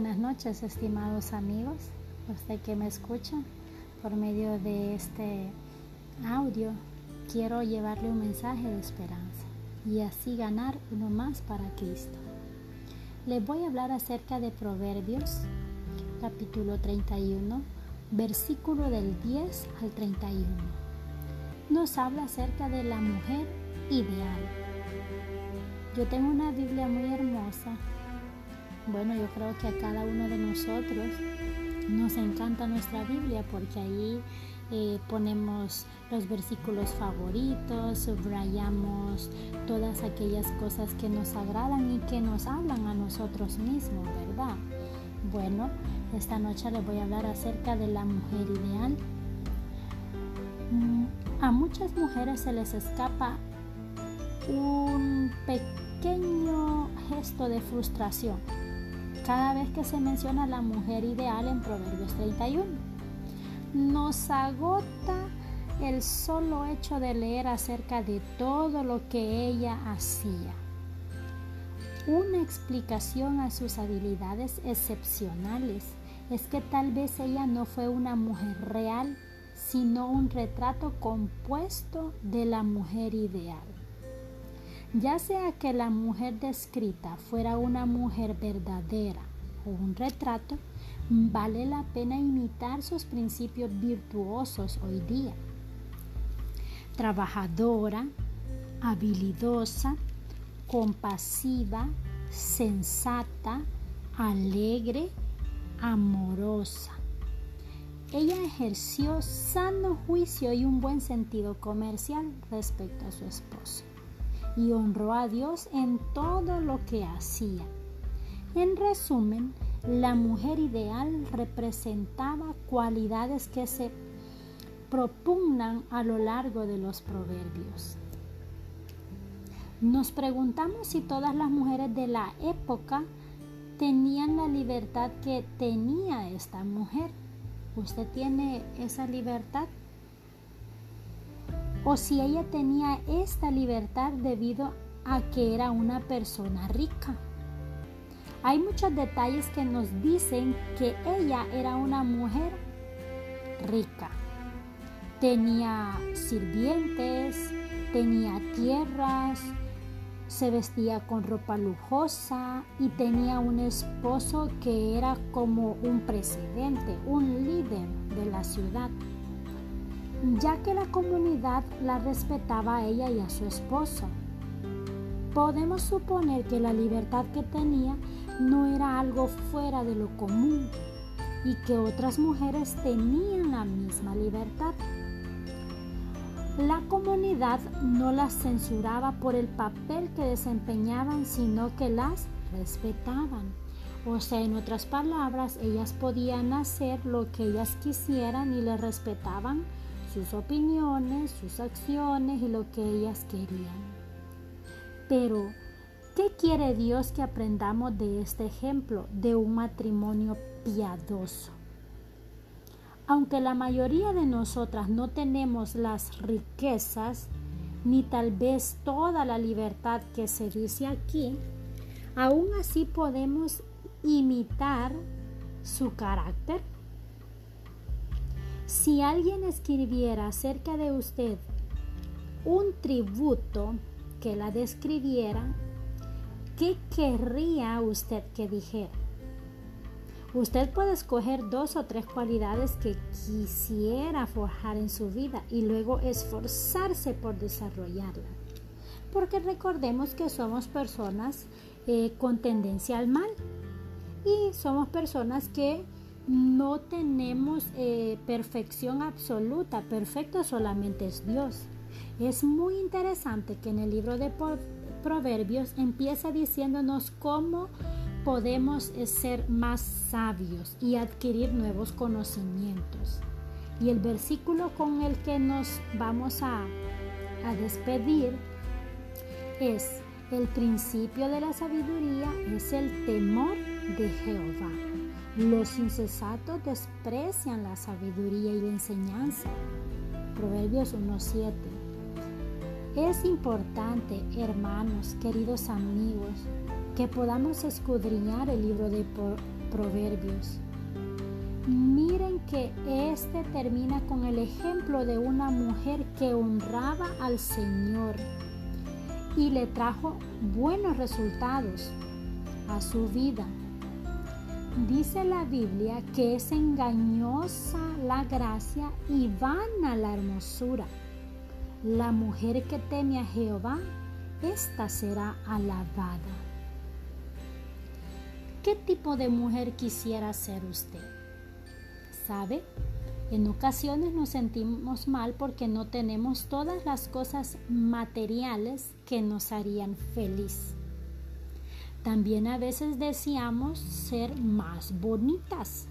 buenas noches, estimados amigos, usted que me escucha por medio de este audio. Quiero llevarle un mensaje de esperanza y así ganar uno más para Cristo. Les voy a hablar acerca de Proverbios, capítulo 31, versículo del 10 al 31. Nos habla acerca de la mujer ideal. Yo tengo una Biblia muy hermosa bueno, yo creo que a cada uno de nosotros nos encanta nuestra Biblia porque ahí eh, ponemos los versículos favoritos, subrayamos todas aquellas cosas que nos agradan y que nos hablan a nosotros mismos, ¿verdad? Bueno, esta noche les voy a hablar acerca de la mujer ideal. Mm, a muchas mujeres se les escapa un pequeño gesto de frustración cada vez que se menciona la mujer ideal en Proverbios 31. Nos agota el solo hecho de leer acerca de todo lo que ella hacía. Una explicación a sus habilidades excepcionales es que tal vez ella no fue una mujer real, sino un retrato compuesto de la mujer ideal. Ya sea que la mujer descrita fuera una mujer verdadera o un retrato, vale la pena imitar sus principios virtuosos hoy día. Trabajadora, habilidosa, compasiva, sensata, alegre, amorosa. Ella ejerció sano juicio y un buen sentido comercial respecto a su esposo y honró a Dios en todo lo que hacía. En resumen, la mujer ideal representaba cualidades que se propugnan a lo largo de los proverbios. Nos preguntamos si todas las mujeres de la época tenían la libertad que tenía esta mujer. ¿Usted tiene esa libertad? O si ella tenía esta libertad debido a que era una persona rica. Hay muchos detalles que nos dicen que ella era una mujer rica. Tenía sirvientes, tenía tierras, se vestía con ropa lujosa y tenía un esposo que era como un presidente, un líder de la ciudad ya que la comunidad la respetaba a ella y a su esposo. Podemos suponer que la libertad que tenía no era algo fuera de lo común y que otras mujeres tenían la misma libertad. La comunidad no las censuraba por el papel que desempeñaban, sino que las respetaban. O sea, en otras palabras, ellas podían hacer lo que ellas quisieran y le respetaban sus opiniones, sus acciones y lo que ellas querían. Pero, ¿qué quiere Dios que aprendamos de este ejemplo de un matrimonio piadoso? Aunque la mayoría de nosotras no tenemos las riquezas, ni tal vez toda la libertad que se dice aquí, aún así podemos imitar su carácter si alguien escribiera acerca de usted un tributo que la describiera, ¿qué querría usted que dijera? Usted puede escoger dos o tres cualidades que quisiera forjar en su vida y luego esforzarse por desarrollarla. Porque recordemos que somos personas eh, con tendencia al mal y somos personas que no tenemos eh, perfección absoluta, perfecto solamente es Dios. Es muy interesante que en el libro de Proverbios empieza diciéndonos cómo podemos eh, ser más sabios y adquirir nuevos conocimientos. Y el versículo con el que nos vamos a, a despedir es, el principio de la sabiduría es el temor de Jehová. Los insensatos desprecian la sabiduría y la enseñanza. Proverbios 1.7. Es importante, hermanos, queridos amigos, que podamos escudriñar el libro de Proverbios. Miren que este termina con el ejemplo de una mujer que honraba al Señor y le trajo buenos resultados a su vida. Dice la Biblia que es engañosa la gracia y vana la hermosura. La mujer que teme a Jehová, esta será alabada. ¿Qué tipo de mujer quisiera ser usted? ¿Sabe? En ocasiones nos sentimos mal porque no tenemos todas las cosas materiales que nos harían feliz. También a veces deseamos ser más bonitas.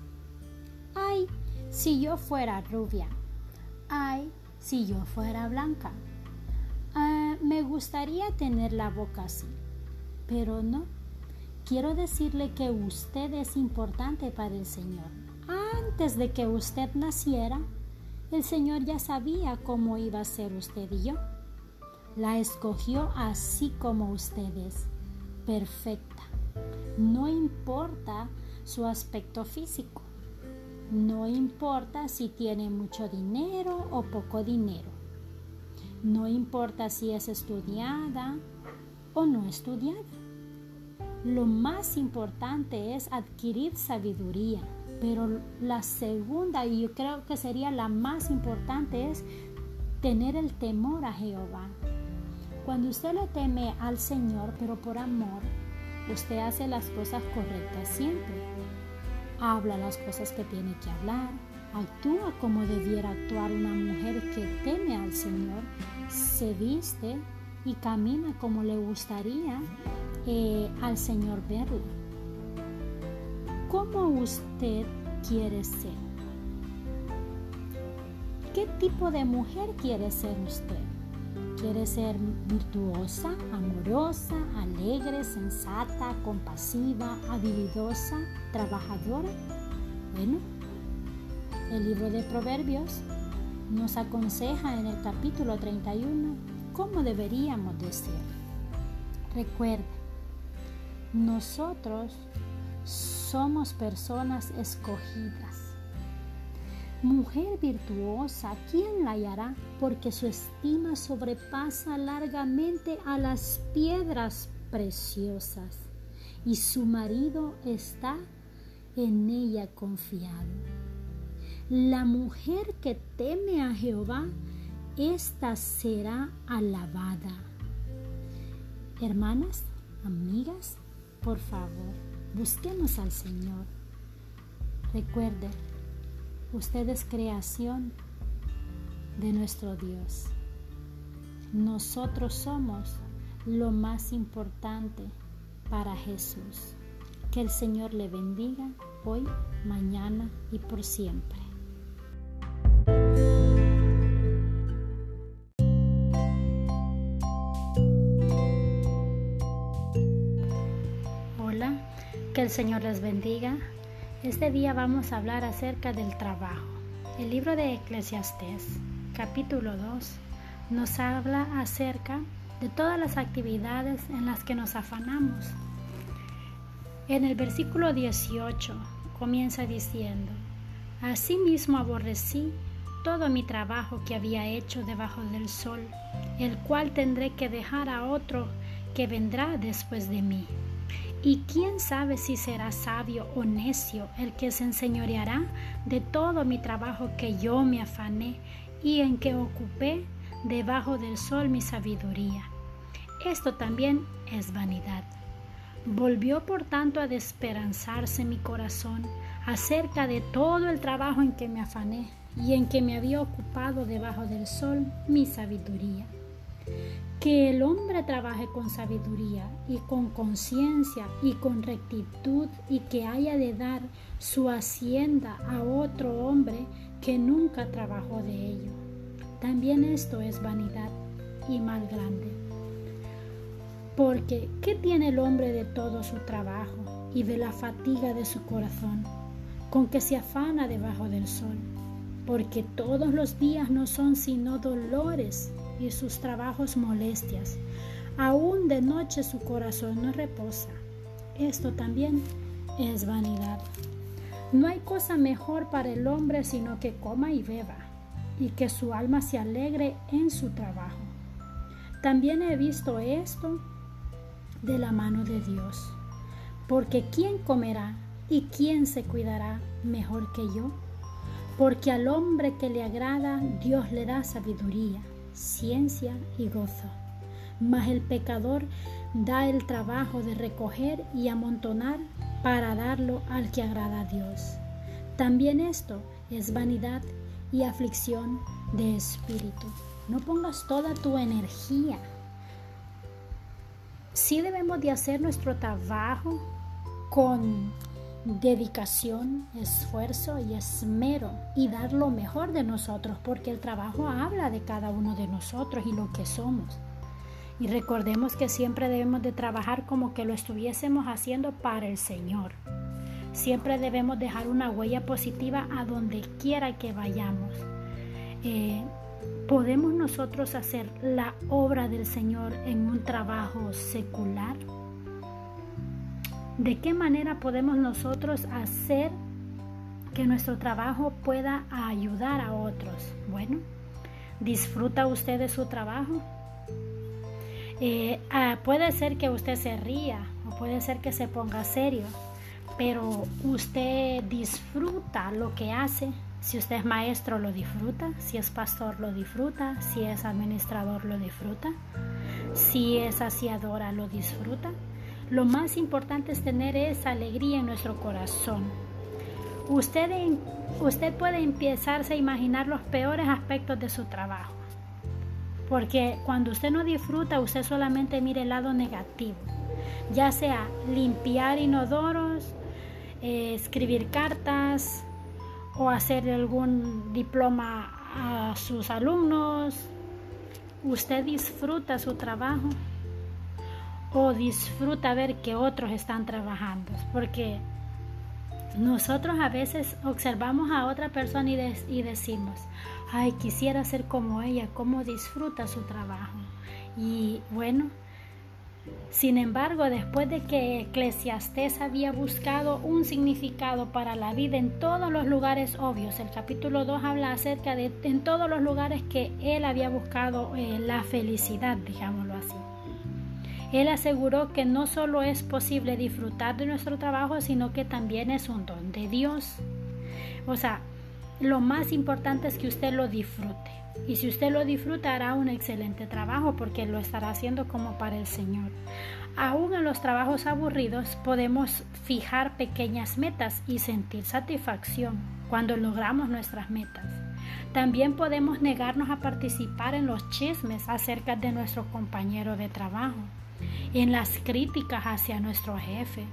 Ay, si yo fuera rubia. Ay, si yo fuera blanca. Ah, me gustaría tener la boca así, pero no. Quiero decirle que usted es importante para el Señor. Antes de que usted naciera, el Señor ya sabía cómo iba a ser usted y yo. La escogió así como usted es, perfecta. No importa su aspecto físico. No importa si tiene mucho dinero o poco dinero. No importa si es estudiada o no estudiada. Lo más importante es adquirir sabiduría, pero la segunda, y yo creo que sería la más importante, es tener el temor a Jehová. Cuando usted le teme al Señor, pero por amor, usted hace las cosas correctas siempre habla las cosas que tiene que hablar, actúa como debiera actuar una mujer que teme al Señor, se viste y camina como le gustaría eh, al Señor verlo. ¿Cómo usted quiere ser? ¿Qué tipo de mujer quiere ser usted? Quiere ser virtuosa, amorosa, alegre, sensata, compasiva, habilidosa, trabajadora. Bueno, el libro de Proverbios nos aconseja en el capítulo 31 cómo deberíamos de ser. Recuerde, nosotros somos personas escogidas Mujer virtuosa, ¿quién la hallará? Porque su estima sobrepasa largamente a las piedras preciosas y su marido está en ella confiado. La mujer que teme a Jehová, ésta será alabada. Hermanas, amigas, por favor, busquemos al Señor. Recuerde, Usted es creación de nuestro Dios. Nosotros somos lo más importante para Jesús. Que el Señor le bendiga hoy, mañana y por siempre. Hola, que el Señor les bendiga. Este día vamos a hablar acerca del trabajo. El libro de Eclesiastés, capítulo 2, nos habla acerca de todas las actividades en las que nos afanamos. En el versículo 18 comienza diciendo, Asimismo aborrecí todo mi trabajo que había hecho debajo del sol, el cual tendré que dejar a otro que vendrá después de mí. Y quién sabe si será sabio o necio el que se enseñoreará de todo mi trabajo que yo me afané y en que ocupé debajo del sol mi sabiduría. Esto también es vanidad. Volvió por tanto a desesperanzarse mi corazón acerca de todo el trabajo en que me afané y en que me había ocupado debajo del sol mi sabiduría. Que el hombre trabaje con sabiduría y con conciencia y con rectitud y que haya de dar su hacienda a otro hombre que nunca trabajó de ello. También esto es vanidad y mal grande. Porque, ¿qué tiene el hombre de todo su trabajo y de la fatiga de su corazón, con que se afana debajo del sol? Porque todos los días no son sino dolores y sus trabajos molestias. Aún de noche su corazón no reposa. Esto también es vanidad. No hay cosa mejor para el hombre sino que coma y beba, y que su alma se alegre en su trabajo. También he visto esto de la mano de Dios, porque ¿quién comerá y quién se cuidará mejor que yo? Porque al hombre que le agrada, Dios le da sabiduría, ciencia y gozo. Mas el pecador da el trabajo de recoger y amontonar para darlo al que agrada a Dios. También esto es vanidad y aflicción de espíritu. No pongas toda tu energía. Sí debemos de hacer nuestro trabajo con dedicación, esfuerzo y esmero y dar lo mejor de nosotros, porque el trabajo habla de cada uno de nosotros y lo que somos. Y recordemos que siempre debemos de trabajar como que lo estuviésemos haciendo para el Señor. Siempre debemos dejar una huella positiva a donde quiera que vayamos. Eh, ¿Podemos nosotros hacer la obra del Señor en un trabajo secular? ¿De qué manera podemos nosotros hacer que nuestro trabajo pueda ayudar a otros? Bueno, ¿disfruta usted de su trabajo? Eh, ah, puede ser que usted se ría o puede ser que se ponga serio, pero usted disfruta lo que hace. Si usted es maestro, lo disfruta. Si es pastor, lo disfruta. Si es administrador, lo disfruta. Si es saciadora, lo disfruta. Lo más importante es tener esa alegría en nuestro corazón. Usted, usted puede empezarse a imaginar los peores aspectos de su trabajo porque cuando usted no disfruta, usted solamente mire el lado negativo. Ya sea limpiar inodoros, eh, escribir cartas o hacer algún diploma a sus alumnos. ¿Usted disfruta su trabajo? ¿O disfruta ver que otros están trabajando? Porque nosotros a veces observamos a otra persona y, y decimos, ay, quisiera ser como ella, cómo disfruta su trabajo. Y bueno, sin embargo, después de que Eclesiastés había buscado un significado para la vida en todos los lugares obvios, el capítulo 2 habla acerca de en todos los lugares que él había buscado eh, la felicidad, digámoslo así. Él aseguró que no solo es posible disfrutar de nuestro trabajo, sino que también es un don de Dios. O sea, lo más importante es que usted lo disfrute. Y si usted lo disfruta, hará un excelente trabajo porque lo estará haciendo como para el Señor. Aún en los trabajos aburridos podemos fijar pequeñas metas y sentir satisfacción cuando logramos nuestras metas. También podemos negarnos a participar en los chismes acerca de nuestro compañero de trabajo en las críticas hacia nuestro jefe.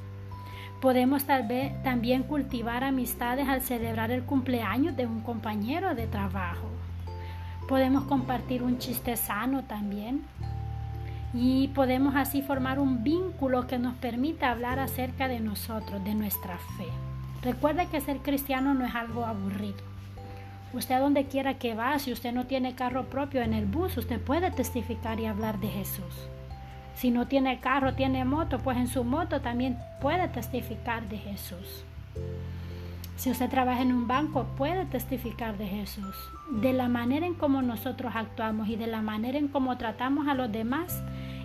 Podemos tal vez también cultivar amistades al celebrar el cumpleaños de un compañero de trabajo. Podemos compartir un chiste sano también. Y podemos así formar un vínculo que nos permita hablar acerca de nosotros, de nuestra fe. Recuerde que ser cristiano no es algo aburrido. Usted a donde quiera que va, si usted no tiene carro propio en el bus, usted puede testificar y hablar de Jesús. Si no tiene carro, tiene moto, pues en su moto también puede testificar de Jesús. Si usted trabaja en un banco, puede testificar de Jesús. De la manera en cómo nosotros actuamos y de la manera en cómo tratamos a los demás,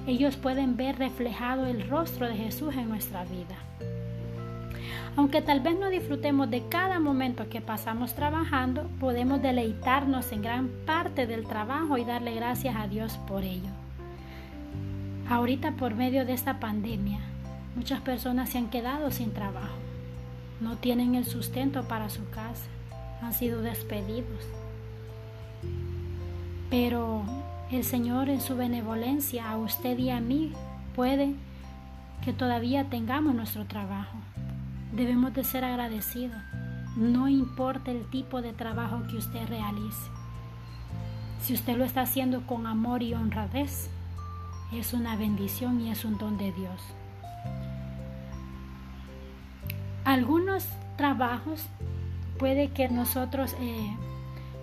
ellos pueden ver reflejado el rostro de Jesús en nuestra vida. Aunque tal vez no disfrutemos de cada momento que pasamos trabajando, podemos deleitarnos en gran parte del trabajo y darle gracias a Dios por ello. Ahorita por medio de esta pandemia, muchas personas se han quedado sin trabajo. No tienen el sustento para su casa. Han sido despedidos. Pero el Señor en su benevolencia a usted y a mí puede que todavía tengamos nuestro trabajo. Debemos de ser agradecidos. No importa el tipo de trabajo que usted realice. Si usted lo está haciendo con amor y honradez, es una bendición y es un don de Dios. Algunos trabajos puede que nosotros eh,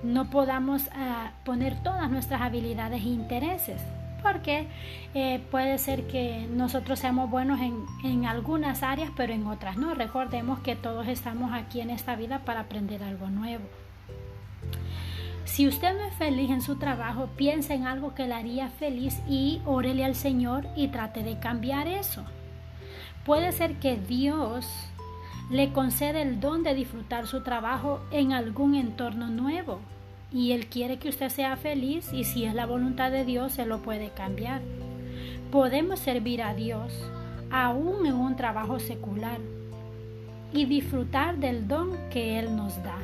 no podamos ah, poner todas nuestras habilidades e intereses, porque eh, puede ser que nosotros seamos buenos en, en, algunas áreas, pero en otras no. Recordemos que todos estamos aquí en esta vida para aprender algo nuevo. Si usted no es feliz en su trabajo, piensa en algo que le haría feliz y órele al Señor y trate de cambiar eso. Puede ser que Dios le concede el don de disfrutar su trabajo en algún entorno nuevo y Él quiere que usted sea feliz y si es la voluntad de Dios, se lo puede cambiar. Podemos servir a Dios aún en un trabajo secular y disfrutar del don que Él nos da.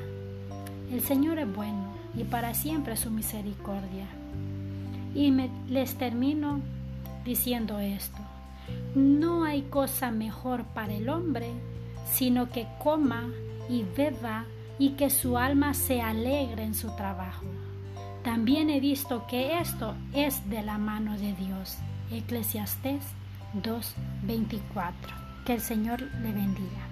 El Señor es bueno y para siempre su misericordia. Y me, les termino diciendo esto. No hay cosa mejor para el hombre sino que coma y beba y que su alma se alegre en su trabajo. También he visto que esto es de la mano de Dios. Eclesiastés 2:24. Que el Señor le bendiga.